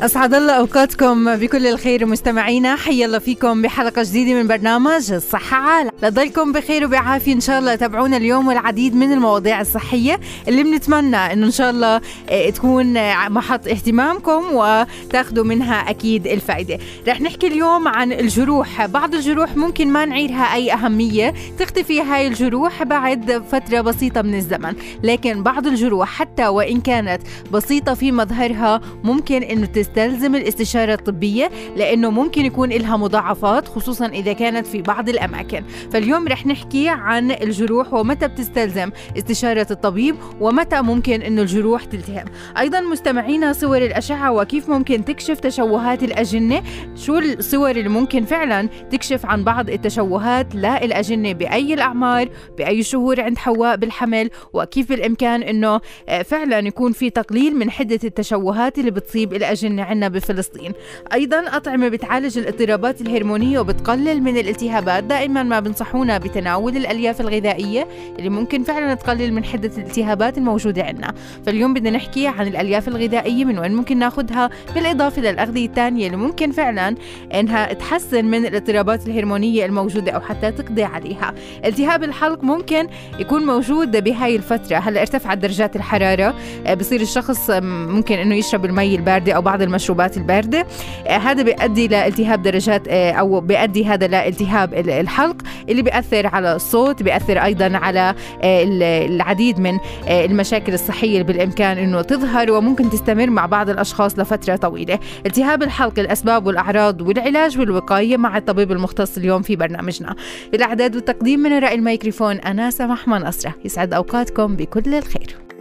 أسعد الله أوقاتكم بكل الخير مستمعينا حيا الله فيكم بحلقة جديدة من برنامج الصحة عالم. لضلكم بخير وبعافية إن شاء الله. تابعونا اليوم والعديد من المواضيع الصحية اللي بنتمنى إنه إن شاء الله آه، تكون آه، محط اهتمامكم وتاخذوا منها أكيد الفائدة. رح نحكي اليوم عن الجروح. بعض الجروح ممكن ما نعيرها أي أهمية. تختفي هاي الجروح بعد فترة بسيطة من الزمن. لكن بعض الجروح حتى وإن كانت بسيطة في مظهرها ممكن إنه تستلزم الاستشارة الطبية لأنه ممكن يكون لها مضاعفات خصوصا إذا كانت في بعض الأماكن. فاليوم رح نحكي عن الجروح ومتى بتستلزم استشارة الطبيب ومتى ممكن أنه الجروح تلتهم. أيضا مستمعينا صور الأشعة وكيف ممكن تكشف تشوهات الأجنة. شو الصور اللي ممكن فعلا تكشف عن بعض التشوهات؟ للأجنة بأي الأعمار بأي شهور عند حواء بالحمل وكيف بالإمكان أنه آه، فعلا يكون في تقليل من حدة التشوهات اللي بتصيب الأجنة. اللي عندنا بفلسطين. أيضا أطعمة بتعالج الاضطرابات الهرمونية وبتقلل من الالتهابات دائما ما بنصحونا بتناول الألياف الغذائية اللي ممكن فعلا تقلل من حدة الالتهابات الموجودة عندنا فاليوم بدنا نحكي عن الألياف الغذائية من وين ممكن ناخذها بالإضافة للأغذية الثانية اللي ممكن فعلا إنها تحسن من الاضطرابات الهرمونية الموجودة أو حتى تقضي عليها. التهاب الحلق ممكن يكون موجود بهاي الفترة. هلأ ارتفعت درجات الحرارة. آه، بصير الشخص ممكن إنه يشرب المي الباردة أو بعض المشروبات الباردة. آه، هذا بيؤدي لالتهاب درجات آه، أو بيؤدي هذا لالتهاب الحلق اللي بيأثر على الصوت بيأثر أيضا على آه، العديد من المشاكل الصحية اللي بالإمكان أنه تظهر وممكن تستمر مع بعض الأشخاص لفترة طويلة. التهاب الحلق الأسباب والأعراض والعلاج والوقاية مع الطبيب المختص اليوم في برنامجنا. الإعداد والتقديم من رأي الميكروفون أنا سمح منصرة يسعد أوقاتكم بكل الخير.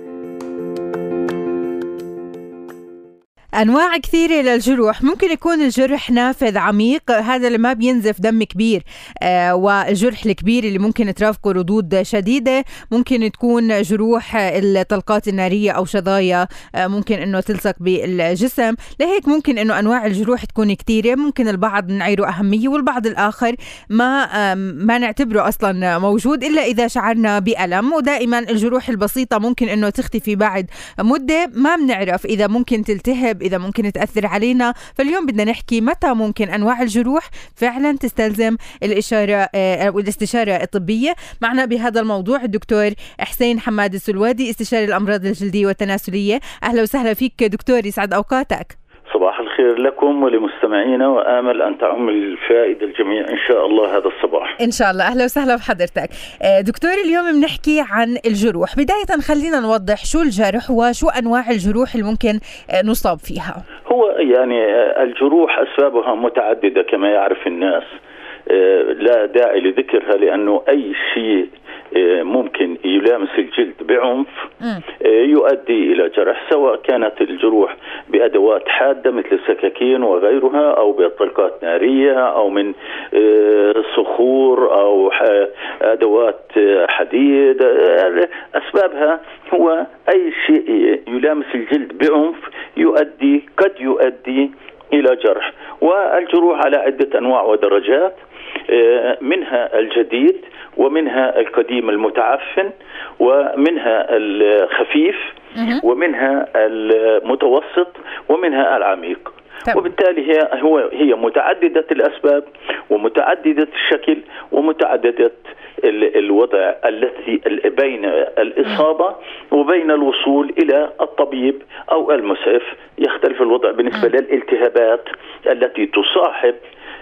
أنواع كثيرة للجروح. ممكن يكون الجرح نافذ عميق هذا اللي ما بينزف دم كبير آه والجرح الكبير اللي ممكن ترافقه ردود شديدة. ممكن تكون جروح الطلقات النارية أو شظايا آه ممكن إنه تلصق بالجسم. لهيك ممكن إنه أنواع الجروح تكون كثيرة. ممكن البعض نعيره أهمية والبعض الآخر ما آه ما نعتبره أصلا موجود إلا إذا شعرنا بألم. ودائما الجروح البسيطة ممكن إنه تختفي بعد مدة. ما بنعرف إذا ممكن تلتهب إذا ممكن تأثر علينا. فاليوم بدنا نحكي متى ممكن أنواع الجروح فعلا تستلزم الإشارة آه، أو الاستشارة الطبية. معنا بهذا الموضوع الدكتور حسين حماد السلوادي استشاري الأمراض الجلدية والتناسلية. أهلا وسهلا فيك دكتور يسعد أوقاتك. الخير لكم ولمستمعينا وآمل أن تعم الفائدة الجميع إن شاء الله هذا الصباح. إن شاء الله أهلا وسهلا بحضرتك. آه، دكتور اليوم بنحكي عن الجروح، بداية خلينا نوضح شو الجرح وشو أنواع الجروح اللي ممكن آه، نصاب فيها. هو يعني آه، الجروح أسبابها متعددة كما يعرف الناس. لا داعي لذكرها لأنه أي شيء ممكن يلامس الجلد بعنف يؤدي إلى جرح سواء كانت الجروح بأدوات حادة مثل السكاكين وغيرها أو بطلقات نارية أو من صخور أو أدوات حديد أسبابها هو أي شيء يلامس الجلد بعنف يؤدي قد يؤدي إلى جرح. والجروح على عدة أنواع ودرجات منها الجديد ومنها القديم المتعفن ومنها الخفيف ومنها المتوسط ومنها العميق. وبالتالي هي هو هي متعددة الأسباب ومتعددة الشكل ومتعددة الوضع التي بين الإصابة وبين الوصول إلى الطبيب أو المسعف. يختلف الوضع بالنسبة للالتهابات التي تصاحب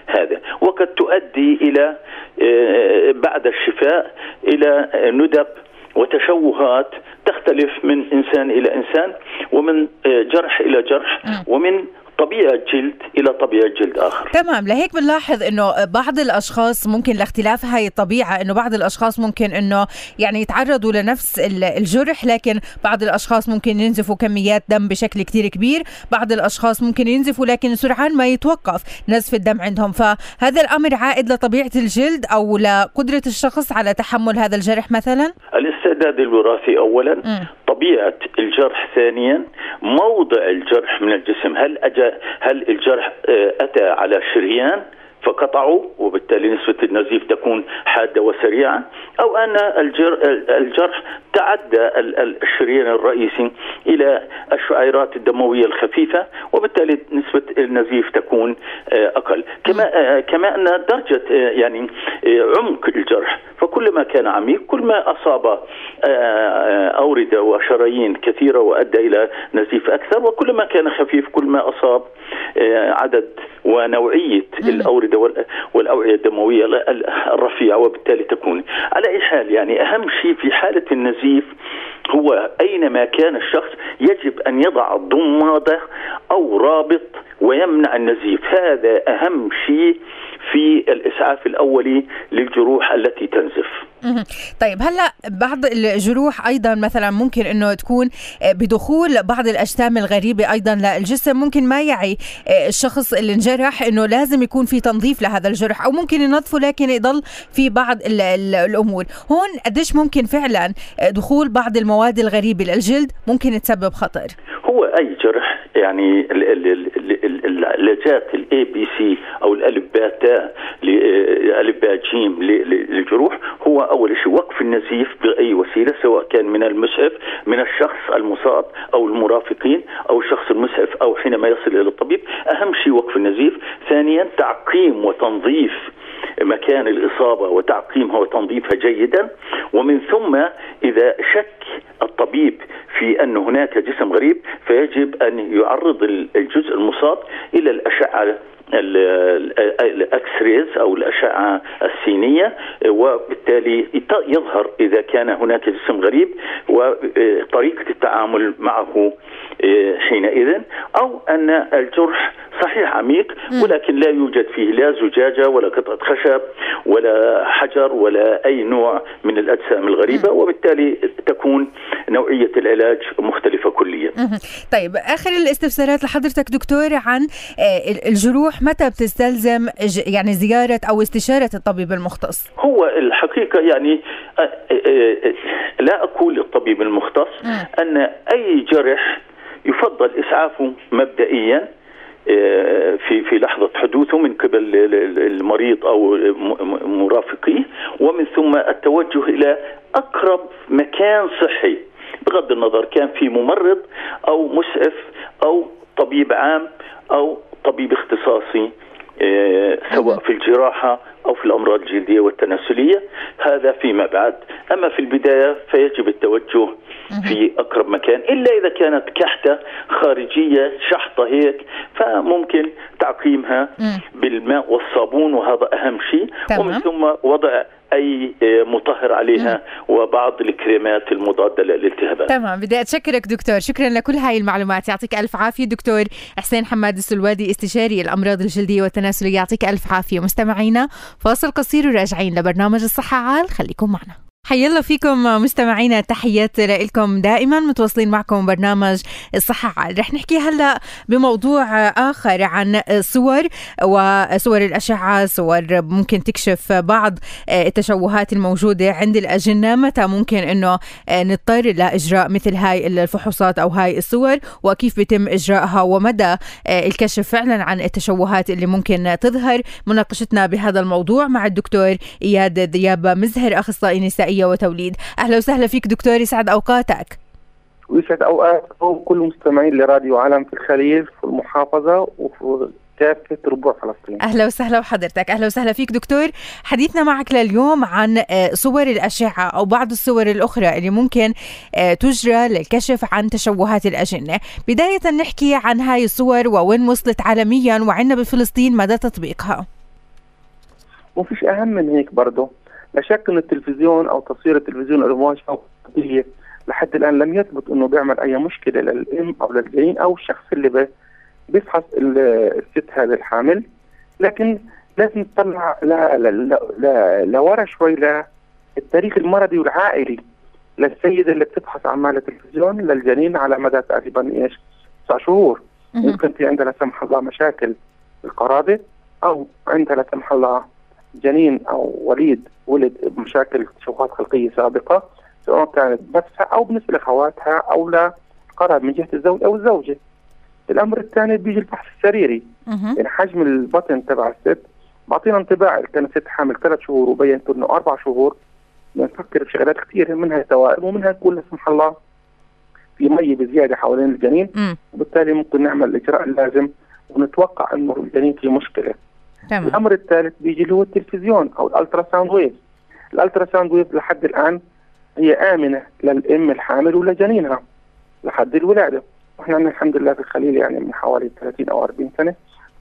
هذا. وقد تؤدي إلى آه، بعد الشفاء إلى ندب وتشوهات تختلف من إنسان إلى إنسان ومن آه، جرح إلى جرح ومن طبيعة جلد إلى طبيعة جلد آخر. تمام لهيك بنلاحظ إنه بعض الأشخاص ممكن لاختلاف هاي الطبيعة إنه بعض الأشخاص ممكن إنه يعني يتعرضوا لنفس الجرح لكن بعض الأشخاص ممكن ينزفوا كميات دم بشكل كتير كبير بعض الأشخاص ممكن ينزفوا لكن سرعان ما يتوقف نزف الدم عندهم. فهذا الأمر عائد لطبيعة الجلد أو لقدرة الشخص على تحمل هذا الجرح مثلا؟ الاستعداد الوراثي اولا م. طبيعة الجرح ثانيا موضع الجرح من الجسم هل أجا هل الجرح آه، أتى على شريان؟ فقطعوا وبالتالي نسبة النزيف تكون حادة وسريعة أو أن الجرح تعدى الشريان الرئيسي إلى الشعيرات الدموية الخفيفة وبالتالي نسبة النزيف تكون آه، أقل. كما آه، كما أن درجة آه، يعني عمق الجرح. فكلما كان عميق كل ما أصاب أوردة وشرايين كثيرة وأدى إلى نزيف أكثر وكلما كان خفيف كل ما أصاب عدد ونوعية الأوردة والأوعية الدموية الرفيعة وبالتالي تكون. على أي حال يعني أهم شيء في حالة النزيف هو أينما كان الشخص يجب أن يضع ضمادة أو رابط ويمنع النزيف. هذا أهم شيء في الإسعاف الأولي للجروح التي تنزف. طيب هلا بعض الجروح أيضا مثلا ممكن إنه تكون آه، بدخول بعض الأجسام الغريبة أيضا للجسم. ممكن ما يعي آه، الشخص اللي انجرح إنه لازم يكون في تنظيف لهذا الجرح أو ممكن ينظفه لكن يضل في بعض ال ال الأمور. هون قديش ممكن فعلا آه، دخول بعض المواد الغريبة للجلد ممكن تسبب خطر؟ هو أي جرح يعني اللهجات ال ABC أو الالف ألف باء جيم للجروح هو أول شيء وقف النزيف بأي وسيلة سواء كان من المسعف من الشخص المصاب أو المرافقين أو الشخص المسعف أو حينما يصل إلى الطبيب أهم شيء وقف النزيف. ثانيا تعقيم وتنظيف مكان الإصابة وتعقيمها وتنظيفها جيدا. ومن ثم إذا شك الطبيب في أن هناك جسم غريب فيجب أن يعرض الجزء المصاب إلى الأشعة ال X-rays أو الأشعة السينية وبالتالي يظهر إذا كان هناك جسم غريب وطريقة التعامل معه آه، حينئذ أو أن الجرح صحيح عميق ولكن لا يوجد فيه لا زجاجة ولا قطعة خشب ولا حجر ولا أي نوع من الأجسام الغريبة وبالتالي تكون نوعية العلاج مختلفة كليا. طيب آخر الاستفسارات لحضرتك دكتور عن آه، الجروح متى بتستلزم يعني زيارة أو استشارة الطبيب المختص؟ هو الحقيقة يعني آه، آه، لا أقول للطبيب المختص أن أي جرح يفضل إسعافه مبدئيا في في لحظة حدوثه من قبل المريض أو مرافقيه ومن ثم التوجه إلى أقرب مكان صحي بغض النظر كان في ممرض أو مسعف أو طبيب عام أو طبيب اختصاصي آه، سواء في الجراحة أو في الأمراض الجلدية والتناسلية. هذا فيما بعد. أما في البداية فيجب التوجه في أقرب مكان إلا إذا كانت كحتة خارجية شحطة هيك فممكن تعقيمها بالماء والصابون وهذا أهم شيء. ومن ثم وضع أي مطهر عليها وبعض الكريمات المضادة للالتهابات. تمام بدي أتشكرك دكتور. شكرا لكل هاي المعلومات. يعطيك ألف عافية دكتور حسين حماد السلوادي استشاري الأمراض الجلدية والتناسلية. يعطيك ألف عافية. مستمعينا فاصل قصير وراجعين لبرنامج الصحة عال. خليكم معنا. حيا الله فيكم مستمعينا تحيات لكم دائما متواصلين معكم برنامج الصحة. رح نحكي هلأ بموضوع آخر عن صور وصور الأشعة صور ممكن تكشف بعض التشوهات الموجودة عند الأجنة. متى ممكن أنه نضطر لإجراء مثل هاي الفحوصات أو هاي الصور؟ وكيف بيتم إجراءها؟ ومدى الكشف فعلا عن التشوهات اللي ممكن تظهر؟ مناقشتنا بهذا الموضوع مع الدكتور إياد ذياب مزهر أخصائي نسائي تربية وتوليد. أهلا وسهلا فيك دكتور يسعد أوقاتك. ويسعد أوقاتكم كل مستمعين لراديو عالم في الخليل في المحافظة وفي كافة ربوع فلسطين. أهلا وسهلا بحضرتك. أهلا وسهلا فيك دكتور. حديثنا معك لليوم عن آه، صور الأشعة أو بعض الصور الأخرى اللي ممكن آه، تجرى للكشف عن تشوهات الأجنة. بداية نحكي عن هاي الصور ووين وصلت عالميا وعنا بفلسطين مدى تطبيقها. وفيش أهم من هيك برضه لا شك أن التلفزيون أو تصوير التلفزيون المواجهه لحد الآن لم يثبت أنه بيعمل أي مشكلة للأم أو للجنين أو الشخص اللي بيفحص الست هذا الحامل. لكن لازم نطلع لورا شوي للتاريخ المرضي والعائلي للسيدة اللي بتفحص عمال التلفزيون للجنين على مدى تقريبا إيش؟ تسع شهور. ممكن في عندها لا سمح الله مشاكل القرابه أو عندها لا سمح الله جنين أو وليد ولد بمشاكل تشوهات خلقية سابقة سواء كانت بنفسها أو بالنسبة لأخواتها أو لقراب من جهة الزوج أو الزوجة. الأمر الثاني بيجي الفحص السريري يعني حجم البطن تبع الست بعطينا انطباع كانت ست حامل ثلاث شهور وبينت انه أربع شهور نفكر بشغلات كثيره منها التوائم ومنها يكون لا سمح الله في مي بزيادة حوالين الجنين. وبالتالي ممكن نعمل الاجراء اللازم ونتوقع أنه الجنين فيه مشكلة. تمام. الأمر الثالث بيجي اللي هو التلفزيون أو ال ultrasound wave. ال ultrasound wave لحد الآن هي آمنة للأم الحامل ولجنينها لحد الولادة. وإحنا عندنا الحمد لله في الخليل يعني من حوالي 30 أو 40 سنة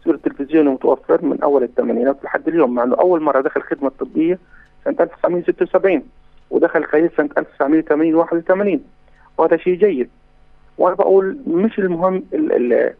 صور التلفزيون متوفر من أول الثمانينات لحد اليوم مع إنه أول مرة دخل خدمة طبية سنة 1976 ودخل الخليل سنة 1980 81 وهذا شيء جيد وأنا بقول مش المهم ال ال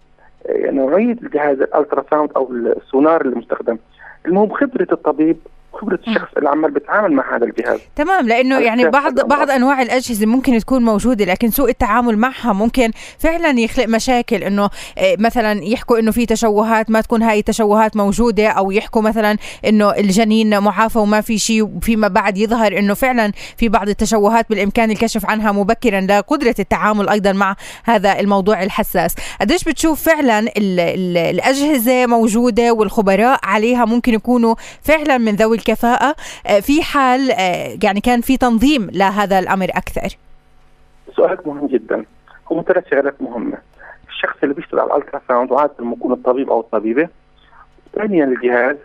نوعيه الجهاز ال ultrasound أو السونار المستخدم. المهم خبرة الطبيب خبرة الشخص اللي عمال بيتعامل مع هذا الجهاز. تمام لأنه يعني بعض بعض أنواع الأجهزة ممكن تكون موجودة لكن سوء التعامل معها ممكن فعلا يخلق مشاكل إنه آه، مثلا يحكوا إنه في تشوهات ما تكون هاي التشوهات موجودة أو يحكوا مثلا إنه الجنين معافى وما في شيء فيما بعد يظهر إنه فعلا في بعض التشوهات بالإمكان الكشف عنها مبكرا. لقدره التعامل أيضا مع هذا الموضوع الحساس. قديش بتشوف فعلا ال ال الأجهزة موجودة والخبراء عليها ممكن يكونوا فعلا من ذوي الكفاءة آه، في حال آه، يعني كان في تنظيم لهذا الأمر أكثر. سؤالك مهم جدا. هم ثلاث شغلات مهمة. الشخص اللي بيشتغل على ال ultrasound وعادة يكون الطبيب أو الطبيبة ثانيا الجهاز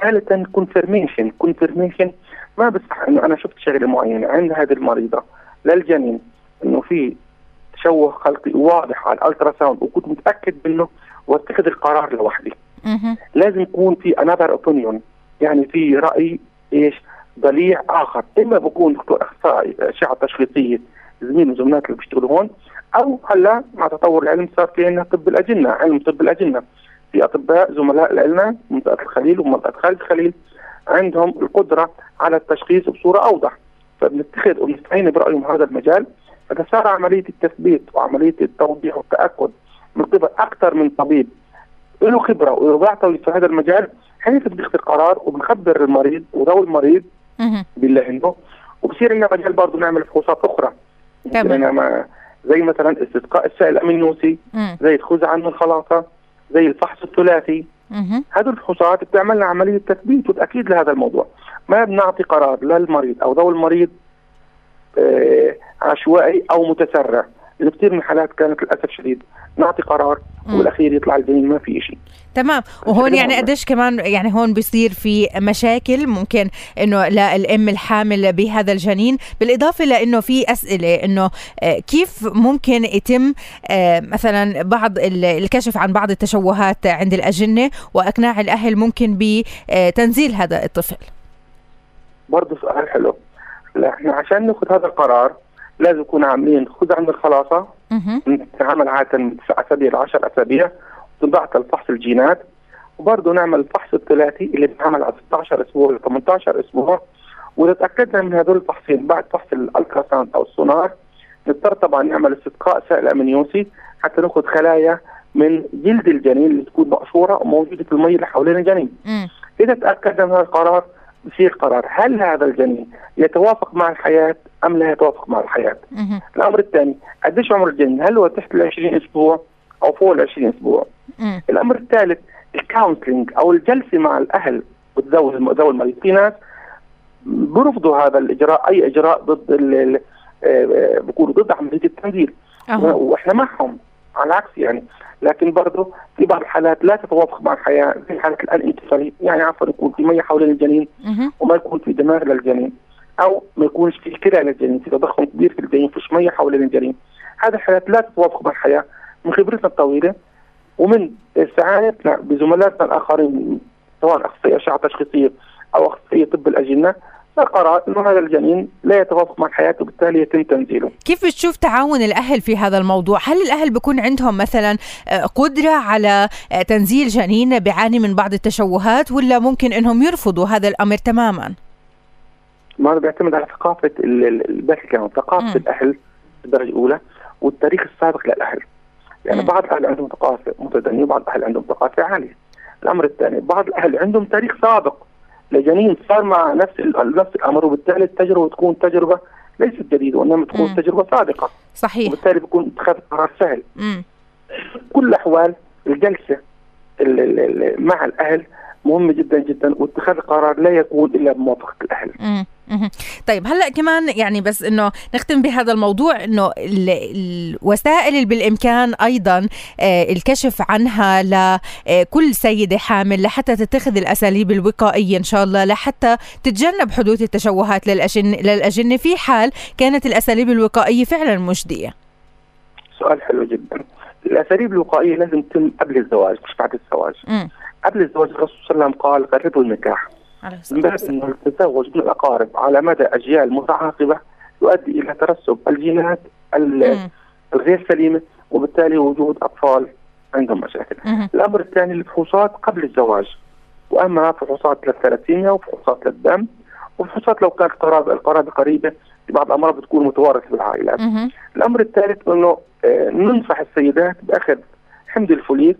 ثالثا confirmation confirmation ما بصح إنه أنا شفت شغلة معينة عند هذه المريضة للجنين. إنه في تشوه خلقي واضح على ال ultrasound وكنت متأكد منه واتخذ القرار لوحدي. لازم يكون في انذر اوبينيون يعني في رأي إيش؟ ضليع آخر. إما بكون دكتور إخصائي اشعه تشخيصيه زميل من زملائك اللي بيشتغلوا هون أو هلا مع تطور العلم صار في عندنا طب الأجنة علم طب الأجنة. في أطباء زملاء لنا منطقة الخليل ومنطقة خارج الخليل عندهم القدرة على التشخيص بصورة أوضح. فبنتخذ ونستعين برأيهم هذا المجال. فتسارع عملية التثبيت وعملية التوضيح والتأكد من قبل أكثر من طبيب له خبرة ويعطي في هذا المجال حيث بناخذ القرار وبنخبر المريض وذوي المريض بالله إنه وبصير لنا مجال برضه نعمل فحوصات أخرى. تمام. زي مثلا استسقاء السائل الامينوسي زي الخزعة من الخلاصة زي الفحص الثلاثي. هذه الفحوصات بتعمل لنا عملية تثبيت وتأكيد لهذا الموضوع. ما بنعطي قرار للمريض أو ذوي المريض آه عشوائي أو متسرع. لأنه كثير من الحالات كانت للأسف شديد. نعطي قرار والأخير يطلع الجنين ما في شيء تمام. وهون يعني قديش كمان يعني هون بيصير في مشاكل ممكن إنه للام الحامل بهذا الجنين بالإضافة لإنه في أسئلة إنه آه، كيف ممكن يتم آه، مثلا بعض الكشف عن بعض التشوهات عند الأجنة وأقناع الأهل ممكن بتنزيل هذا الطفل؟ برضه سؤال حلو. إحنا عشان ناخذ هذا القرار لازم نكون عاملين خذ عند الخلاصه نتعامل عاده من تسع أسابيع ل 10 أسابيع تنبعث لفحص الجينات. وبرضه نعمل الفحص الثلاثي اللي بنعمل على 16 أسبوع ل 18 أسبوع. وإذا تأكدنا من هذول الفحصين بعد فحص ال ultrasound أو السونار نضطر طبعا نعمل استسقاء سائل امنيوسي حتى نأخذ خلايا من جلد الجنين اللي تكون مقشورة وموجودة في المي اللي حوالين الجنين. إذا تأكدنا من هذا القرار بصير قرار. هل هذا الجنين يتوافق مع الحياة أم لا يتوافق مع الحياة؟ الأمر الثاني قديش عمر الجنين؟ هل هو تحت ال 20 أسبوع أو فوق ال 20 أسبوع؟ الأمر الثالث الكونسلنج أو الجلسة مع الأهل وذوي ذوي المريض في ناس برفضوا هذا الإجراء أي إجراء ضد آه، بيكونوا ضد عملية التنزيل. وإحنا معهم. على العكس يعني. لكن برضه في بعض الحالات لا تتوافق مع الحياة زي حاله الانكفالي يعني عفوا يكون في مية حوالين الجنين وما يكون في دماغ للجنين أو ما يكونش في كلى للجنين في تضخم كبير في الجنين فيش مية حوالين الجنين هذه الحالات لا تتوافق مع الحياة من خبرتنا الطويلة ومن استعانتنا بزملائنا الآخرين سواء اخصائي أشعة تشخيصية أو اخصائي طب الأجنة. قرار إنه هذا الجنين لا يتوافق مع الحياة وبالتالي يتم تنزيله. كيف بتشوف تعاون الأهل في هذا الموضوع؟ هل الأهل بيكون عندهم مثلا آه، قدرة على آه، تنزيل جنين بيعاني من بعض التشوهات ولا ممكن إنهم يرفضوا هذا الأمر تماما؟ ما بيعتمد على ثقافة البشر كمان ثقافة الأهل الدرجة الأولى والتاريخ السابق للأهل. يعني م. بعض الأهل عندهم ثقافة متدنية وبعض الأهل عندهم ثقافة عالية. الأمر الثاني بعض الأهل عندهم تاريخ سابق لجنين صار مع نفس نفس الأمر وبالتالي التجربة تكون تجربة ليست جديدة وإنما تكون مم. تجربة سابقة صحيح وبالتالي بيكون اتخاذ قرار سهل مم. كل الأحوال الجلسة مع الأهل مهمة جدا جدا واتخاذ القرار لا يكون إلا بموافقة الأهل. طيب هلأ كمان يعني بس إنه نختم بهذا الموضوع إنه الوسائل اللي بالإمكان أيضا آه، الكشف عنها لكل سيدة حامل لحتى تتخذ الأساليب الوقائية إن شاء الله لحتى تتجنب حدوث التشوهات للاجنه للأجنة في حال كانت الأساليب الوقائية فعلا مجدية. سؤال حلو جدا. الأساليب الوقائية لازم تتم قبل الزواج مش بعد الزواج. م. قبل الزواج الرسول صلى الله عليه وسلم قال قربوا النكاح. من باب إنه التزوج من الأقارب على مدى أجيال متعاقبة يؤدي إلى ترسب الجينات الغير سليمة وبالتالي وجود أطفال عندهم مشاكل. الأمر الثاني الفحوصات قبل الزواج. وأما فحوصات للثلاسيميا وفحوصات للدم وفحوصات لو كانت قرابه القرابة قريبة بعض الأمراض بتكون متوارثة بالعائلات. الأمر الثالث إنه آه، ننصح السيدات بأخذ حمض الفوليك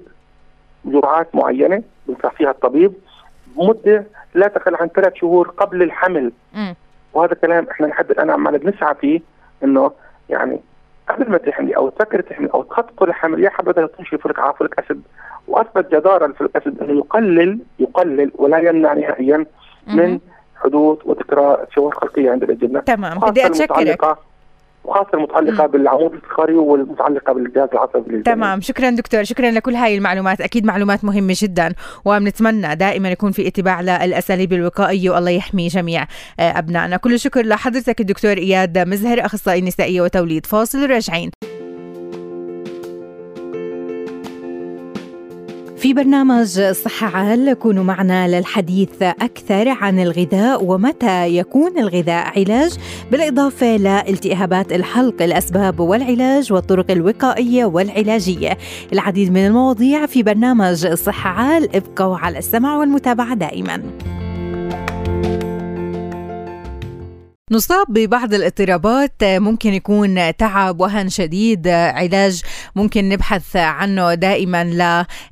جرعات معينة بنصح فيها الطبيب. مدة لا تقل عن ثلاث شهور قبل الحمل. م. وهذا كلام إحنا لحد الآن عمال بنسعى فيه إنه يعني قبل ما تحملي أو تفكري تحملي أو تخططي الحمل يا حبذا تمشي فوليك على folic acid وأثبت جدارة الفوليك اسيد إنه يقلل يقلل ولا يمنع نهائيا من حدوث وتكرار شوهات خلقيه عند الاجنه تمام. بدي اتشكرك وخاصه المتعلقة بالعمود الفقري والمتعلقة بالجهاز العصبي تمام شكرا دكتور شكرا لكل هاي المعلومات. أكيد معلومات مهمة جدا وبنتمنى دائما يكون في اتباع للأساليب الوقائية والله يحمي جميع آه، أبنائنا. كل الشكر لحضرتك الدكتور إياد مزهر أخصائي نسائيه وتوليد فاصل راجعين. في برنامج صحة عال كونوا معنا للحديث أكثر عن الغذاء ومتى يكون الغذاء علاج بالإضافة لالتهابات الحلق الأسباب والعلاج والطرق الوقائية والعلاجية. العديد من المواضيع في برنامج صحة عال ابقوا على السمع والمتابعة دائماً. نصاب ببعض الاضطرابات ممكن يكون تعب وهن شديد علاج ممكن نبحث عنه دائما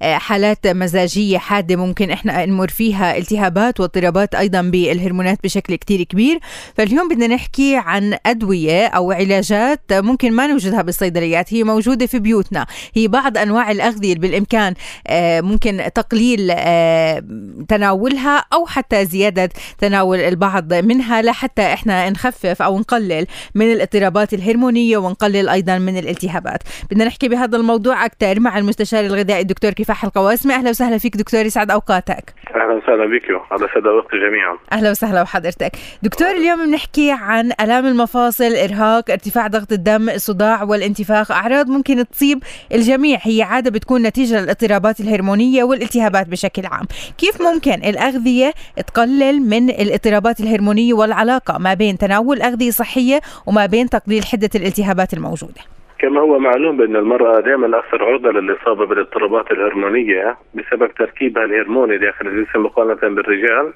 لحالات مزاجية حادة ممكن إحنا نمر فيها التهابات واضطرابات أيضا بالهرمونات بشكل كتير كبير. فاليوم بدنا نحكي عن أدوية أو علاجات ممكن ما نوجدها بالصيدليات هي موجودة في بيوتنا. هي بعض أنواع الأغذية اللي بالإمكان آه، ممكن تقليل آه، تناولها أو حتى زيادة تناول البعض منها لحتى إحنا نخفف أو نقلل من الاضطرابات الهرمونية ونقلل أيضا من الالتهابات. بدنا نحكي بهذا الموضوع أكثر مع المستشار الغذائي الدكتور كفاح القواسمي. أهلا وسهلا فيك دكتور يسعد أوقاتك. وسهلا بك على وقت جميعا. أهلا وسهلا بحضرتك. دكتور اليوم بنحكي عن آلام المفاصل إرهاق ارتفاع ضغط الدم الصداع والانتفاخ أعراض ممكن تصيب الجميع. هي عادة بتكون نتيجة للاضطرابات الهرمونية والالتهابات بشكل عام. كيف ممكن الأغذية تقلل من الاضطرابات الهرمونية والعلاقة ما بين تناول أغذية صحية وما بين تقليل حدة الالتهابات الموجودة؟ كما هو معلوم بأن المرأة دائما أكثر عرضة للإصابة بالاضطرابات الهرمونية بسبب تركيبها الهرموني داخل الجسم مقارنة بالرجال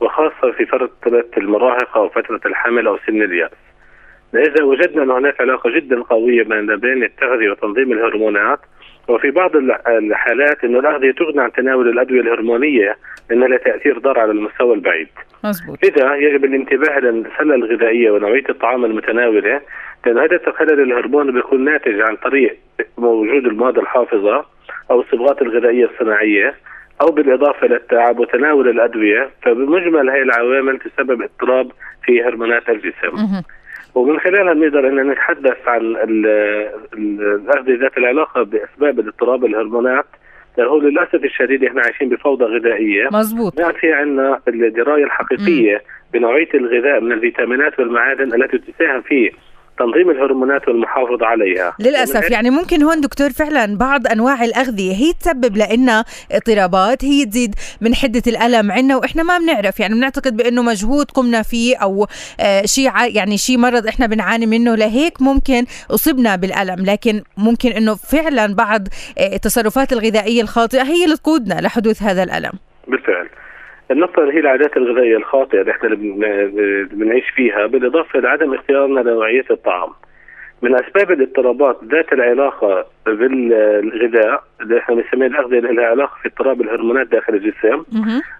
وخاصة في فترة المراهقة أو فترة الحمل أو سن اليأس إذا وجدنا أن هناك علاقة جدا قوية بين التغذية وتنظيم الهرمونات وفي بعض الحالات إنه الأغذية تغني عن تناول الأدوية الهرمونية لأنها لها تأثير ضار على المستوى البعيد. مزبوط. لذا يجب الانتباه للسله الغذائية ونوعية الطعام المتناولة هذا التخلل الهرموني بيكون ناتج عن طريق وجود المواد الحافظة أو الصبغات الغذائية الصناعية أو بالإضافة للتعب وتناول الأدوية فبمجمل هذه العوامل تسبب اضطراب في هرمونات الجسم. ومن خلالها نقدر ان نتحدث عن الاغذيه ذات العلاقة بأسباب الاضطراب الهرمونات. هو للأسف الشديد إحنا عايشين بفوضى غذائية. مزبوط ما في عندنا الدراية الحقيقية م. بنوعية الغذاء من الفيتامينات والمعادن التي تساهم في تنظيم الهرمونات والمحافظة عليها. للأسف يعني ممكن هون دكتور فعلا بعض أنواع الأغذية هي تسبب لنا اضطرابات هي تزيد من حدة الألم عندنا وإحنا ما بنعرف يعني بنعتقد بأنه مجهود قمنا فيه أو آه شيء يعني شيء مرض إحنا بنعاني منه لهيك ممكن اصبنا بالألم. لكن ممكن إنه فعلا بعض آه التصرفات الغذائية الخاطئة هي اللي تقودنا لحدوث هذا الألم. بالفعل. النقطة اللي هي العادات الغذائية الخاطئة اللي إحنا بنعيش فيها بالإضافة لعدم اختيارنا لنوعية الطعام. من أسباب الاضطرابات ذات العلاقة بالغذاء اللي إحنا بنسميها الأغذية اللي لها علاقة في اضطراب الهرمونات داخل الجسم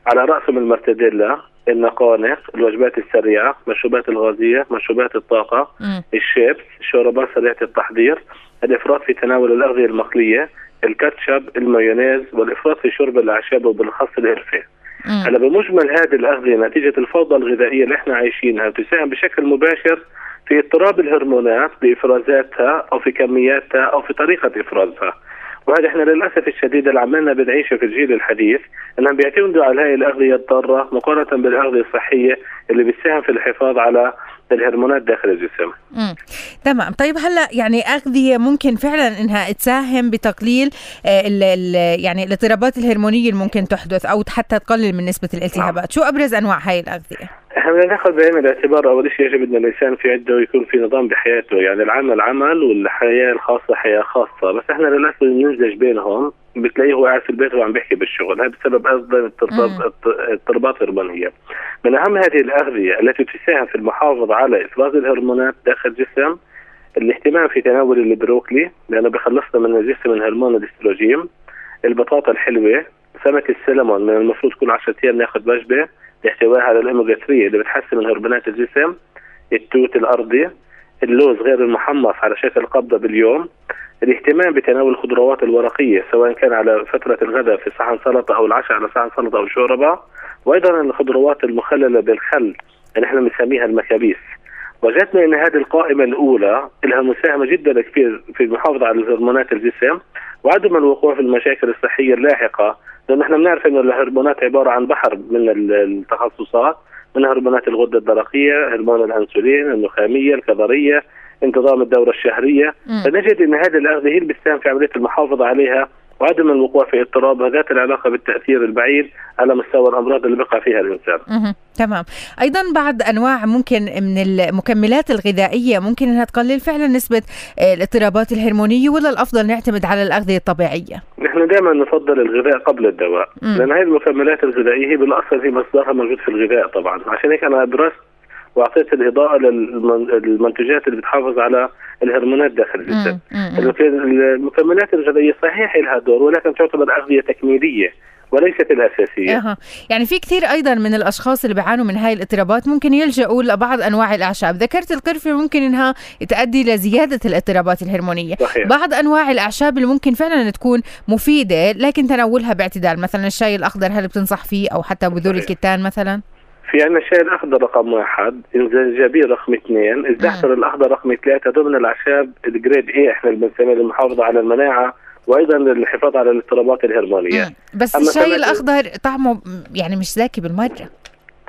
على رأسهم المرتديلا، النقانق، الوجبات السريعة، المشروبات الغازية، مشروبات الطاقة، الشيبس، الشوربات سريعة التحضير، الإفراط في تناول الأغذية المقلية، الكاتشب، المايونيز، والإفراط في شرب الأعشاب وبالأخص القرفة. هلا بمجمل هذه الأغذية نتيجة الفوضى الغذائية اللي إحنا عايشينها تساهم بشكل مباشر في اضطراب الهرمونات بإفرازاتها أو في كمياتها أو في طريقة إفرازها. وهذا إحنا للأسف الشديد اللي عمالنا بنعيشه في الجيل الحديث أنهم بيعتمدوا على هاي الأغذية الضارة مقارنة بالأغذية الصحية اللي بتساهم في الحفاظ على الهرمونات داخل الجسم. امم تمام طيب هلأ يعني أغذية ممكن فعلا إنها تساهم بتقليل آه، ال ال يعني الاضطرابات الهرمونية اللي ممكن تحدث أو حتى تقلل من نسبة الالتهابات،. شو أبرز أنواع هاي الأغذية؟ إحنا بدنا نأخذ بعين الاعتبار أول شيء يجب أن الإنسان في عنده يكون في نظام بحياته يعني العمل عمل والحياة الخاصة حياة خاصة بس إحنا للأسف نمزج بينهم بتلاقيه هو قاعد في البيت وعم بيحكي بالشغل. هذا بسبب أيضا اضطرابات هرمونية. من أهم هذه الأغذية التي تساهم في المحافظة على إفراز الهرمونات داخل الجسم الاهتمام في تناول البروكلي لأنه بخلصنا من الجسم من هرمون الاستروجين البطاطا الحلوة سمك السلمون من المفروض كل 10 أيام ناخذ وجبة لاحتوائها على الاوميجا 3 اللي بتحسن من هرمونات الجسم التوت الأرضي اللوز غير المحمص على شكل قبضة باليوم الاهتمام بتناول الخضروات الورقية سواء كان على فترة الغداء في صحن سلطة أو العشاء على صحن سلطة أو شوربة. وأيضا الخضروات المخللة بالخل اللي إحنا بنسميها المكابيس. وجدنا إن هذه القائمة الأولى لها مساهمة جدا كبير في المحافظة على هرمونات الجسم. وعدم الوقوع في المشاكل الصحية اللاحقة لأن إحنا بنعرف إن الهرمونات عبارة عن بحر من التخصصات من هرمونات الغدة الدرقية، هرمون الأنسولين، النخامية، الكظرية، انتظام الدورة الشهرية، فنجد إن هذه الاغذيه هي اللي بتساهم في عملية المحافظة عليها وعدم الوقوع في اضطراب ذات العلاقة بالتأثير البعيد على مستوى الأمراض اللي بقى فيها الإنسان. تمام، أيضا بعض أنواع ممكن من المكملات الغذائية ممكن إنها تقلل فعلا نسبة آه، الاضطرابات الهرمونية ولا الأفضل نعتمد على الاغذيه الطبيعية؟ نحن دائما نفضل الغذاء قبل الدواء، مم. لأن هذه المكملات الغذائية هي بالأصل هي مصدرها موجود في الغذاء طبعا، عشان هيك أنا درست واعطيت الإضاءة للمنتجات اللي بتحافظ على الهرمونات داخل الجسم. المكملات الغذائية صحيح لها دور ولكن تعتبر أغذية تكميلية وليست الأساسية. أه. يعني في كثير أيضا من الأشخاص اللي بيعانوا من هاي الاضطرابات ممكن يلجؤوا لبعض أنواع الأعشاب، ذكرت القرفة ممكن إنها تؤدي لزياده الاضطرابات الهرمونية، صحيح. بعض أنواع الأعشاب اللي ممكن فعلا تكون مفيدة لكن تناولها باعتدال، مثلا الشاي الأخضر هل بتنصح فيه أو حتى بذور الكتان مثلا؟ في عندنا الشاي الأخضر رقم واحد، الزنجبيل رقم اثنين، الزعتر الأخضر رقم ثلاثة، ضمن الأعشاب الجريد اي إحنا اللي بنسميها المحافظه على المناعة وأيضا للحفاظ على الاضطرابات الهرمونية. مم. بس الشاي الأخضر طعمه يعني مش زاكي بالمرة.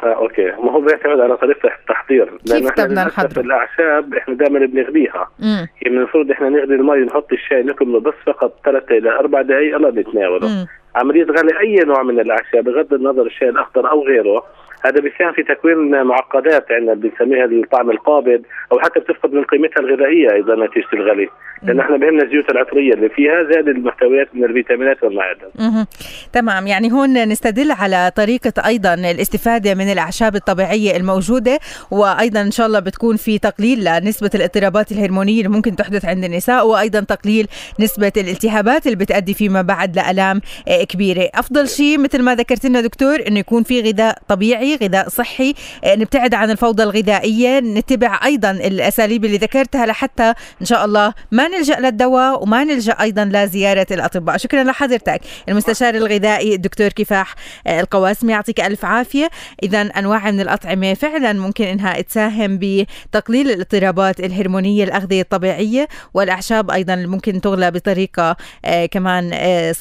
آه أوكي. ما هو بيعتمد على طريقة التحضير. لأن إحنا للأسف الأعشاب إحنا دائما بنغليها يعني المفروض إحنا نغلي المي نحط الشاي نكمله بس فقط ثلاث إلى أربع دقائق الله نتناوله عمليه غلي أي نوع من الأعشاب بغض النظر الشاي الأخضر أو غيره هذا بيساهم في تكوين معقدات عندنا بنسميها الطعم القابض أو حتى بتفقد من قيمتها الغذائية أيضا نتيجه الغلي. لأن إحنا بهمنا الزيوت العطرية اللي فيها زائد المحتويات من الفيتامينات والمعادن. تمام. يعني هون نستدل على طريقة أيضا الاستفادة من الأعشاب الطبيعية الموجودة وأيضا إن شاء الله بتكون في تقليل لنسبة الاضطرابات الهرمونية اللي ممكن تحدث عند النساء وأيضا تقليل نسبة الالتهابات اللي بتؤدي فيما بعد لألام كبيرة، أفضل شيء مثل ما ذكرت لنا دكتور إنه يكون في غذاء طبيعي، غذاء صحي، آه، نبتعد عن الفوضى الغذائية، نتبع أيضا الأساليب اللي ذكرتها لحتى إن شاء الله ما نلجأ للدواء وما نلجأ أيضا لزيارة الأطباء. شكرا لحضرتك. المستشار الغذائي الدكتور كفاح آه، القواسمي يعطيك ألف عافية. اذا أنواع من الأطعمة فعلا ممكن إنها تساهم بتقليل الاضطرابات الهرمونية الاغذيه الطبيعية والأعشاب أيضا ممكن تغلى بطريقة آه كمان آه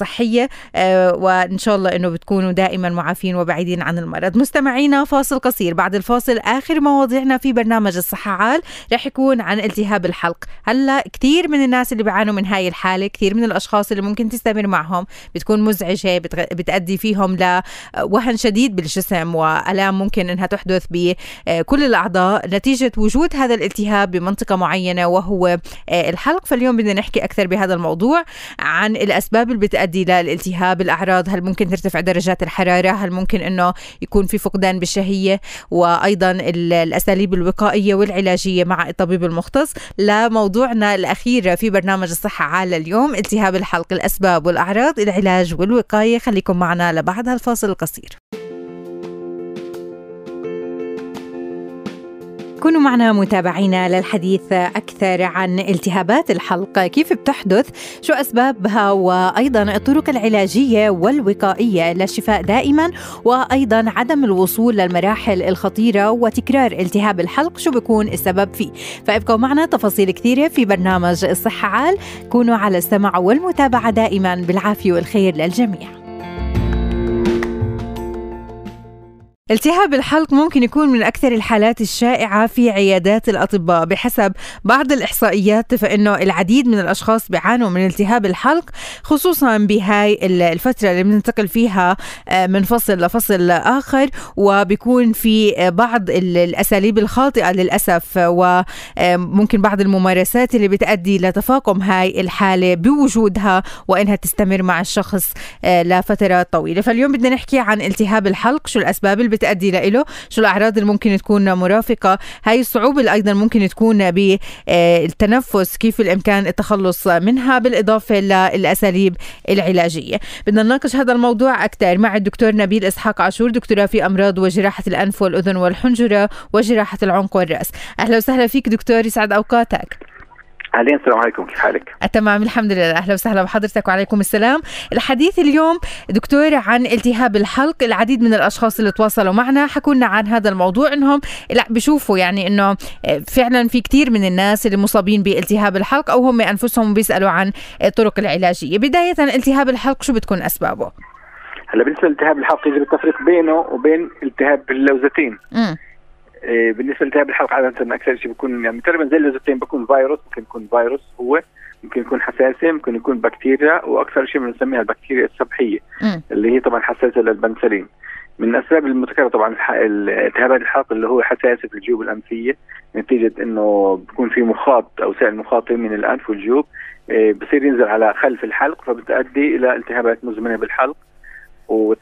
وإن شاء الله إنه بتكونوا دائما معافين وبعيدين عن المرض. مستمعين مستمعينا فاصل قصير. بعد الفاصل آخر مواضيعنا في برنامج الصحة عال رح يكون عن التهاب الحلق. هلا كثير من الناس اللي بيعانوا من هاي الحالة كثير من الأشخاص اللي ممكن تستمر معهم بتكون مزعجة بتأدي فيهم لوهن شديد بالجسم وألام ممكن إنها تحدث بكل الأعضاء. نتيجة وجود هذا الالتهاب بمنطقة معينة وهو الحلق. فاليوم بدنا نحكي أكثر بهذا الموضوع عن الأسباب اللي بتؤدي للالتهاب الأعراض. هل ممكن ترتفع درجات الحرارة؟ هل ممكن إنه يكون في فقدان بالشهية وأيضا الأساليب الوقائية والعلاجية مع الطبيب المختص. لموضوعنا الأخير في برنامج الصحة عالة اليوم التهاب الحلق الأسباب والأعراض العلاج والوقاية. خليكم معنا لبعد هالفاصل القصير. كونوا معنا متابعينا للحديث أكثر عن التهابات الحلق كيف بتحدث؟ شو أسبابها؟ وأيضا الطرق العلاجية والوقائية للشفاء دائما وأيضا عدم الوصول للمراحل الخطيرة وتكرار التهاب الحلق شو بيكون السبب فيه؟ فابقوا معنا تفاصيل كثيرة في برنامج الصحة عال كونوا على السمع والمتابعة دائما بالعافية والخير للجميع. التهاب الحلق ممكن يكون من أكثر الحالات الشائعة في عيادات الأطباء. بحسب بعض الإحصائيات فإنه العديد من الأشخاص بيعانوا من التهاب الحلق خصوصا بهاي الفترة اللي بننتقل فيها آه، من فصل لفصل آخر وبيكون في بعض الأساليب الخاطئة للأسف وممكن بعض الممارسات اللي بتأدي لتفاقم هاي الحالة بوجودها وإنها تستمر مع الشخص آه، لفترات طويلة. فاليوم بدنا نحكي عن التهاب الحلق شو الأسباب اللي بتأدي له شو الأعراض اللي ممكن تكون مرافقة؟ هاي الصعوبة اللي أيضا ممكن تكون بالتنفس كيف الإمكان التخلص منها بالإضافة للأساليب العلاجية. بدنا نناقش هذا الموضوع أكثر مع الدكتور نبيل إسحاق عاشور دكتوراه في أمراض وجراحة الأنف والأذن والحنجرة وجراحة العنق والرأس. أهلا وسهلا فيك دكتور يسعد أوقاتك. أهلين السلام عليكم. كيف حالك؟ تمام الحمد لله. أهلا وسهلا بحضرتك وعليكم السلام. الحديث اليوم دكتور عن التهاب الحلق العديد من الأشخاص اللي تواصلوا معنا حكوا لنا عن هذا الموضوع إنهم لا بشوفوا يعني إنه فعلا في كثير من الناس اللي مصابين بالتهاب الحلق أو هم أنفسهم بيسألوا عن الطرق العلاجية. بداية التهاب الحلق شو بتكون أسبابه؟ هلا بالنسبة لالتهاب الحلق يجب التفريق بينه وبين التهاب اللوزتين. م. إيه، بالنسبة لالتهاب الحلق عادة أكثر شيء بيكون يعني تقريبا زي اللوزتين بيكون فيروس ممكن يكون فيروس هو ممكن يكون حساسة ممكن يكون بكتيريا وأكثر شيء بنسميها البكتيريا السبحيه م. اللي هي طبعا حساسة للبنسلين من الأسباب المتكرره طبعا التهابات الحلق اللي هو حساسة في الجيوب الأنفية نتيجة إنه بيكون في مخاط أو سائل مخاطي من الأنف والجيوب إيه، بصير ينزل على خلف الحلق فبتؤدي إلى التهابات مزمنة بالحلق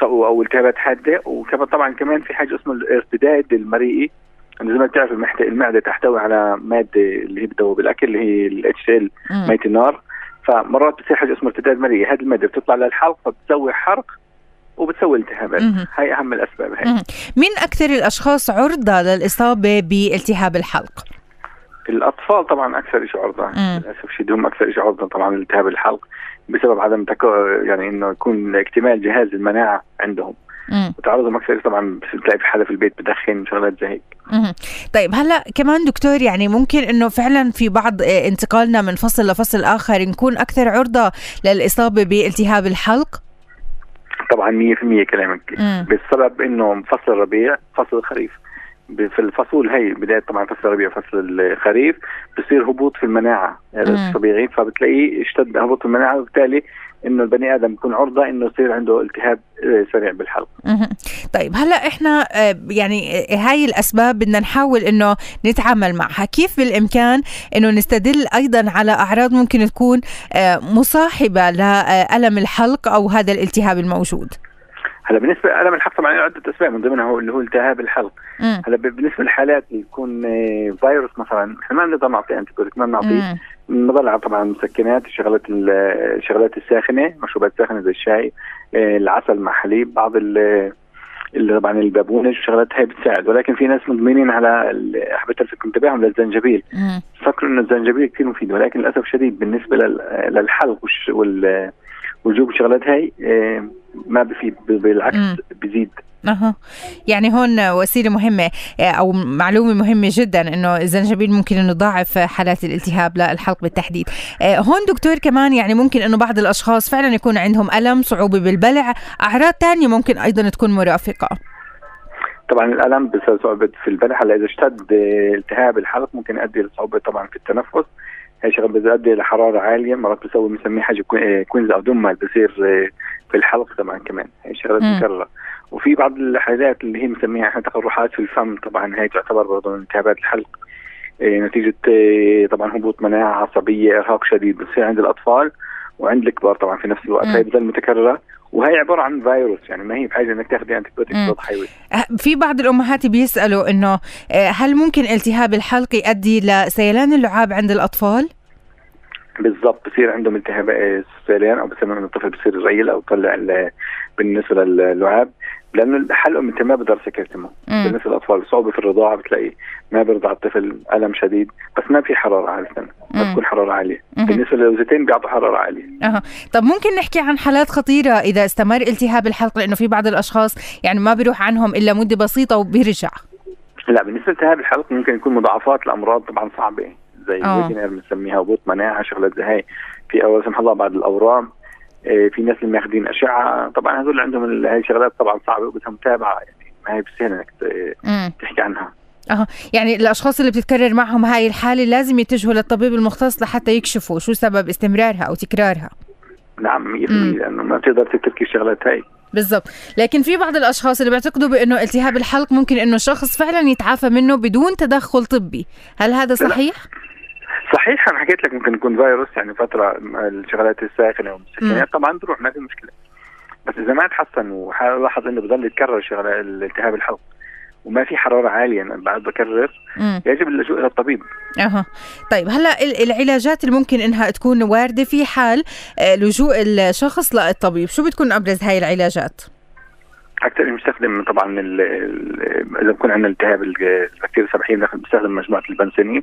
أو التهابات حادة وكمان طبعا كمان في حاجة اسمه الارتداد المريئي زي ما بتعرف المعدة تحتوي على مادة اللي هي بتذوب الاكل اللي هي الاتش ال ميت النار. فمرات بتصير حاجة اسمها ارتداد مرئي هذه المادة بتطلع للحلق فبتسوي حرق وبتسوي التهابات. هاي أهم الأسباب هي مين أكثر الأشخاص عرضة للإصابة بالتهاب الحلق؟ الأطفال طبعا أكثر شيء عرضة. للأسف الشديد هم أكثر شيء عرضة طبعا لالتهاب الحلق بسبب عدم تكو يعني إنه يكون اكتمال جهاز المناعة عندهم. وتعرضهم أكثر طبعا بتلاقي في حدا في البيت بدخن شغلات زي هيك. طيب هلا كمان دكتور يعني ممكن إنه فعلا في بعض آه، انتقالنا من فصل لفصل آخر نكون أكثر عرضة للإصابة بالتهاب الحلق؟ طبعا 100% كلامك. بالسبب إنه فصل الربيع فصل الخريف في الفصول هي بداية طبعا فصل الربيع فصل الخريف بصير هبوط في المناعة. هذا طبيعي فبتلاقيه اشتد هبوط المناعة وبالتالي إنه البني آدم يكون عرضة إنه يصير عنده التهاب آه، سريع بالحلق. طيب هلأ إحنا آه، يعني آه، هاي الأسباب بدنا نحاول إنه نتعامل معها، كيف بالإمكان إنه نستدل أيضا على أعراض ممكن تكون مصاحبة لألم الحلق أو هذا الالتهاب الموجود؟ هلا بالنسبة لالم الحلق طبعا عدة أسباب من ضمنها هو اللي هو التهاب الحلق. هلا بالنسبة للحالات اللي يكون فيروس مثلا إحنا ما بنقدر نعطي انتي ما بنعطيه نضل طبعا مسكنات الشغلات الشغلات الساخنة مشروبات ساخنة زي الشاي آه، العسل مع حليب بعض اللي طبعا البابونج والشغلات هاي بتساعد. ولكن في ناس مدمنين على حبيت ألفت انتباههم للزنجبيل. فكروا إنه الزنجبيل كثير مفيد ولكن للأسف الشديد بالنسبة للحلق والجوب والشغلات هاي آه، ما بفيد بالعكس بزيد. أها. يعني هون وسيلة مهمة أو معلومة مهمة جدا إنه الزنجبيل ممكن إنه يضاعف حالات الالتهاب للحلق بالتحديد. هون دكتور كمان يعني ممكن إنه بعض الأشخاص فعلا يكون عندهم ألم صعوبة بالبلع أعراض ثانية ممكن أيضا تكون مرافقة. طبعا الألم بسبب صعوبة في البلع هلأ إذا اشتد آه، التهاب الحلق ممكن يؤدي لصعوبه طبعا في التنفس. هي شغلة بتؤدي لحراره عالية مرات بسوي بنسميه حاجة كوي- آه، كوينز أو دمل بصير آه، في الحلق طبعا كمان هي شغلة مم. مكرره وفي بعض الحالات اللي هي بنسميها إحنا تقرحات في الفم طبعا هي تعتبر برضه من التهابات الحلق آه، نتيجة آه، طبعا هبوط مناعة عصبية إرهاق شديد بتصير عند الأطفال وعند الكبار طبعا في نفس الوقت. هي بتظل متكرره وهي عبارة عن فيروس يعني ما هي بحاجة إنك تاخذي أنتي مم. بايوتيك حيوي أه، في بعض الأمهات بيسألوا إنه أه، هل ممكن التهاب الحلق يؤدي لسيلان اللعاب عند الأطفال؟ بالضبط بصير عندهم التهاب سيلان أو بسموه الطفل بصير ريل أو طلع ال- بالنسبة للعاب. لأنه حلقهم انت ما بقدر سكرتمه مم. بالنسبة للأطفال صعوبة في الرضاعة بتلاقي ما بيرضع الطفل ألم شديد. بس ما في حرارة عاده مم. ما تكون حرارة عالية. بالنسبة للوزتين بيعطوا حرارة عالية. أها. طب ممكن نحكي عن حالات خطيرة إذا استمر التهاب الحلق؟ لأنه في بعض الأشخاص يعني ما بيروح عنهم إلا مدة بسيطة وبيرجع. لا بالنسبة لالتهاب الحلق ممكن يكون مضاعفات الامراض طبعا صعبة. زي آه. الوجنر بنسميها هبوط مناعة شغلات زي هاي في أول سمح الله بعض الأورام إيه، في ناس اللي ماخذين أشعة. طبعا هذول عندهم هاي شغلات طبعا صعبة وبدها متابعة. يعني ما هي بالسهل إنك. تحكي عنها. أها. يعني الأشخاص اللي بتتكرر معهم هاي الحالة لازم يتجهوا للطبيب المختص لحتى يكشفوا شو سبب استمرارها أو تكرارها. نعم 100% مم. لأنه ما بتقدر تتركي الشغلات هاي. بالضبط. لكن في بعض الأشخاص اللي بيعتقدوا بأنه التهاب الحلق ممكن أنه الشخص فعلا يتعافى منه بدون تدخل طبي. هل هذا لا. صحيح؟ أنا حكيت لك ممكن يكون فيروس يعني فترة الشغلات الساخنة والمسكنات طبعا بروح ما في مشكلة بس إذا ما تحسن ولاحظ إنه بضل يتكرر شغله الالتهاب الحلق وما في حرارة عالية أنا بعد بكرر مم. يجب اللجوء إلى الطبيب أها طيب هلأ ال- العلاجات اللي ممكن إنها تكون واردة في حال آه، لجوء الشخص للطبيب شو بتكون أبرز هاي العلاجات أكثر بنستخدم طبعا إذا بكون عندنا التهاب البكتيريا السبحيه بنستخدم مجموعة البنسلين.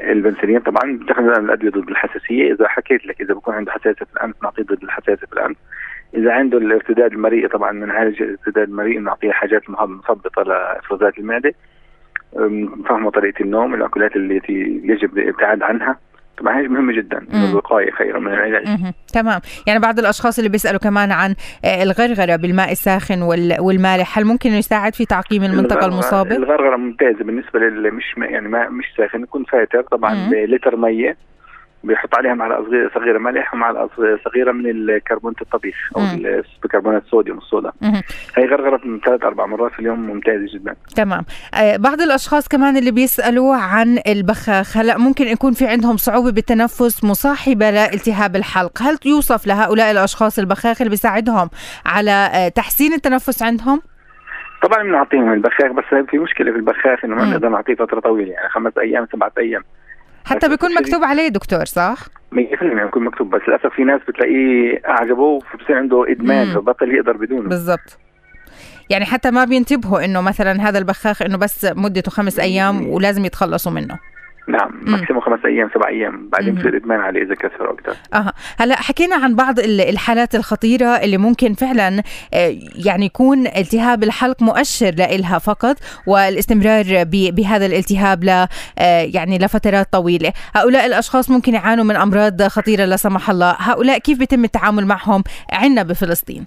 البنسلين طبعا بنستخدم الأدوية ضد الحساسية. إذا حكيت لك إذا بكون عنده حساسية في الانف نعطيه ضد الحساسية في الانف إذا عنده الارتداد المريء طبعا بنعالج الارتداد المريء بنعطيه حاجات مثبطه لإفرازات المعدة. أم، فهمه طريقة النوم الأكلات التي يجب الابتعاد عنها. طبعا هي مهمة جدا الوقاية خير من العلاج. تمام. يعني بعض الأشخاص اللي بيسألوا كمان عن آه، الغرغرة بالماء الساخن وال- والمالح هل ممكن يساعد في تعقيم المنطقة الغرغرة- المصابة؟ الغرغرة ممتازة بالنسبة للي مش يعني ما مش ساخن يكون فاتر طبعا. بلتر مية. بيحط عليها معلقة صغيره ملح ومعلقة صغ- صغيرة من الكربونات الطبيخ أو بيكربونات الصوديوم الصودا. هي غرغره من ثلاث أربع مرات في اليوم ممتازة جدا. تمام. آه، بعض الأشخاص كمان اللي بيسألوا عن البخاخ هلا ممكن يكون في عندهم صعوبة بالتنفس مصاحبة لالتهاب الحلق. هل يوصف لهؤلاء الأشخاص البخاخ اللي بيساعدهم على آه، تحسين التنفس عندهم؟ طبعا بنعطيهم البخاخ بس في مشكلة في البخاخ إنه ما. بنقدر نعطيه فترة طويلة يعني خمس أيام سبعة أيام. حتى بيكون مكتوب عليه دكتور صح؟ 100% بيكون مكتوب بس للأسف في ناس بتلاقيه أعجبه فبصير عنده إدمان. فبطل يقدر بدونه. بالضبط. يعني حتى ما بينتبهوا إنه مثلا هذا البخاخ إنه بس مدته خمس أيام ولازم يتخلصوا منه. نعم مم. ماكسيموم خمس أيام سبع أيام. بعدين. بصير إدمان عليه إذا كثر أكثر أها. هلا حكينا عن بعض ال- الحالات الخطيرة اللي ممكن فعلا آه، يعني يكون التهاب الحلق مؤشر لإلها فقط والاستمرار بهذا الالتهاب ل آه، يعني لفترات طويلة. هؤلاء الأشخاص ممكن يعانوا من أمراض خطيرة لا سمح الله. هؤلاء كيف بيتم التعامل معهم عندنا بفلسطين؟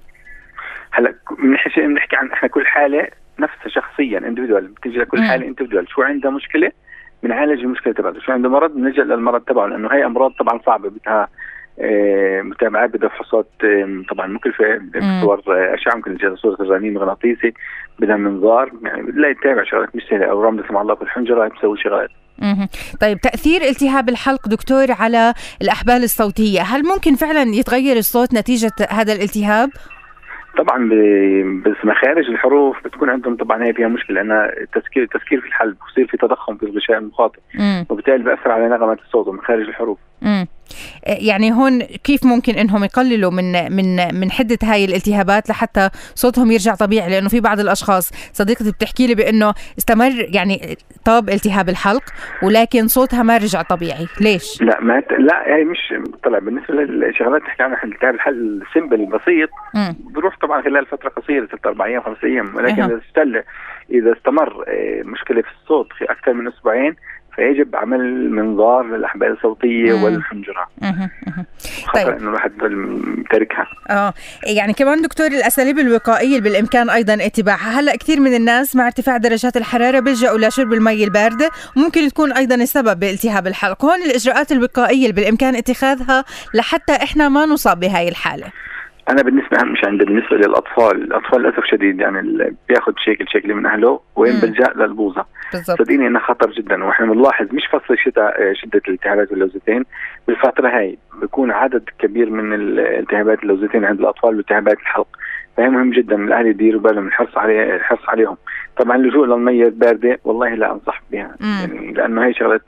هلا بنحكي بنحكي عن إحنا كل حالة نفسها شخصيا اندفيدوال بتيجي لكل. حالة اندفيدوال شو عندها مشكلة؟ بنعالج المشكلة تبعته. شو عنده مرض؟ بنلجا للمرض تبعه لأنه هي أمراض طبعا صعبة بدها آه، متابعات بدها فحوصات آه، طبعا مكلفه. صور آه، أشعة ممكن نجي صوره الرنين مغناطيسي بدها منظار يعني لا يتابع شغلات مش سهلة. أو رمل سمع الله في الحنجره بتسوي شغلات. طيب تأثير التهاب الحلق دكتور على الأحبال الصوتية هل ممكن فعلا يتغير الصوت نتيجة هذا الالتهاب؟ طبعا بس مخارج الحروف بتكون عندهم طبعا هي فيها مشكلة لأنها التسكير التسكير في الحلب بصير في تضخم في الغشاء المخاطي. وبالتالي بأثر على نغمة الصوت ومخارج الحروف مم. يعني هون كيف ممكن إنهم يقللوا من من من حدة هاي الالتهابات لحتى صوتهم يرجع طبيعي؟ لأنه في بعض الأشخاص صديقتي بتحكي لي بإنه استمر يعني طاب التهاب الحلق ولكن صوتها ما رجع طبيعي. ليش؟ لا ما ت... لا هي مش طلع. بالنسبة للشغلات تحكي عنها التهاب الحل السمبل البسيط. بروح طبعا خلال فترة قصيرة ست أربع أيام خمس أيام ولكن إذا استمر آه، مشكلة في الصوت في أكثر من أسبوعين فيجب عمل منظار للأحبال الصوتية مم. والحنجرة. مهم. خطر طيب. إنه الواحد يضل تاركها آه يعني كمان دكتور الأساليب الوقائية اللي بالإمكان أيضا اتباعها هلأ كثير من الناس مع ارتفاع درجات الحرارة بيلجأوا لشرب المي البارده ممكن تكون أيضا السبب بالتهاب الحلق هون الإجراءات الوقائية اللي بالإمكان اتخاذها لحتى إحنا ما نصاب بهاي الحالة أنا بالنسبة اهم شيء عندي بالنسبة للأطفال الأطفال للأسف شديد يعني بياخذ شكل شكل من أهله وين. بلجا للبوظة. بالضبط. صدقيني انها خطر جدا. وإحنا بنلاحظ مش فصل الشتاء آه، شدة الالتهابات اللوزتين بالفترة هاي بيكون عدد كبير من الالتهابات اللوزتين عند الأطفال والتهابات الحلق. فهي مهم جدا. الأهل يديروا بالهم الحرص عليه الحرص عليهم. طبعا اللجوء للمية الباردة والله لا أنصح بها. يعني لأنه هي شغلة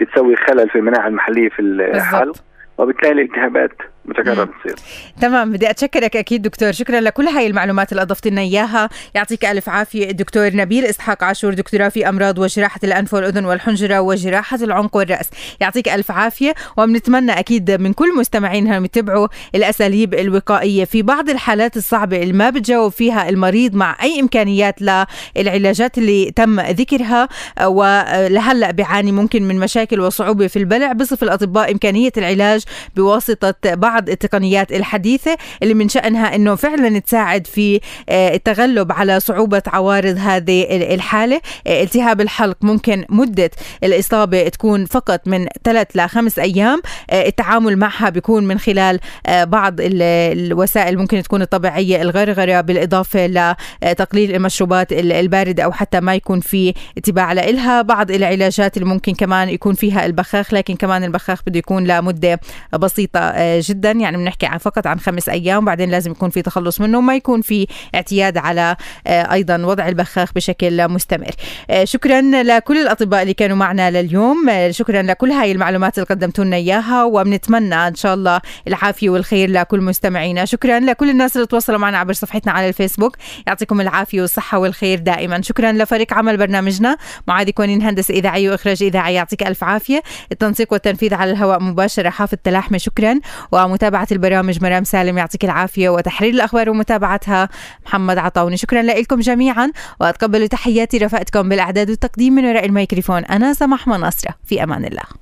بتسوي خلل في المناعة المحلية في الحلق. وبالتالي الالتهابات متكرره مم. بتصير تمام بدي أتشكرك أكيد دكتور. شكرا لكل هاي المعلومات اللي اضفت لنا إياها. يعطيك ألف عافية الدكتور نبيل إسحاق عاشور دكتوراه في أمراض وجراحة الأنف والأذن والحنجرة وجراحة العنق والرأس. يعطيك ألف عافية وبنتمنى أكيد من كل مستمعينا يتبعوا الأساليب الوقائية في بعض الحالات الصعبة اللي ما بتجاوب فيها المريض مع أي إمكانيات للعلاجات اللي تم ذكرها ولهلأ بيعاني ممكن من مشاكل وصعوبة في البلع بصف الأطباء. إمكانية العلاج بواسطة بعض التقنيات الحديثة اللي من شأنها إنه فعلا تساعد في آه، التغلب على صعوبة عوارض هذه ال- الحالة. آه، التهاب الحلق ممكن مدة الإصابة تكون فقط من ثلاث لخمس أيام. آه، التعامل معها بيكون من خلال بعض ال- الوسائل ممكن تكون الطبيعية الغرغرة بالإضافة لتقليل المشروبات ال- الباردة أو حتى ما يكون في اتباع لها بعض العلاجات اللي ممكن كمان يكون فيها البخاخ لكن كمان البخاخ بده يكون لمدة بسيطة آه، جدا يعني بنحكي عن فقط عن خمس أيام بعدين لازم يكون في تخلص منه وما يكون في اعتياد على آه، أيضا وضع البخاخ بشكل مستمر. آه، شكرا لكل الأطباء اللي كانوا معنا لليوم. آه، شكرا لكل هاي المعلومات اللي قدمتوا لنا إياها وبنتمنى إن شاء الله العافية والخير لكل مستمعينا. شكرا لكل الناس اللي تواصلوا معنا عبر صفحتنا على الفيسبوك. يعطيكم العافية والصحة والخير دائما. شكرا لفريق عمل برنامجنا معاذ كونين هندسه اذاعيه وإخراج إذاعي يعطيك ألف عافية. التنسيق والتنفيذ على الهواء مباشرة حافظ تلاحمه شكرا. ومتابعه البرامج مرام سالم يعطيك العافية وتحرير الأخبار ومتابعتها. محمد عطاوني شكرا لكم جميعا. واتقبلوا تحياتي رفقتكم بالأعداد والتقديم من وراء الميكروفون. أنا سماح مناصرة. في أمان الله.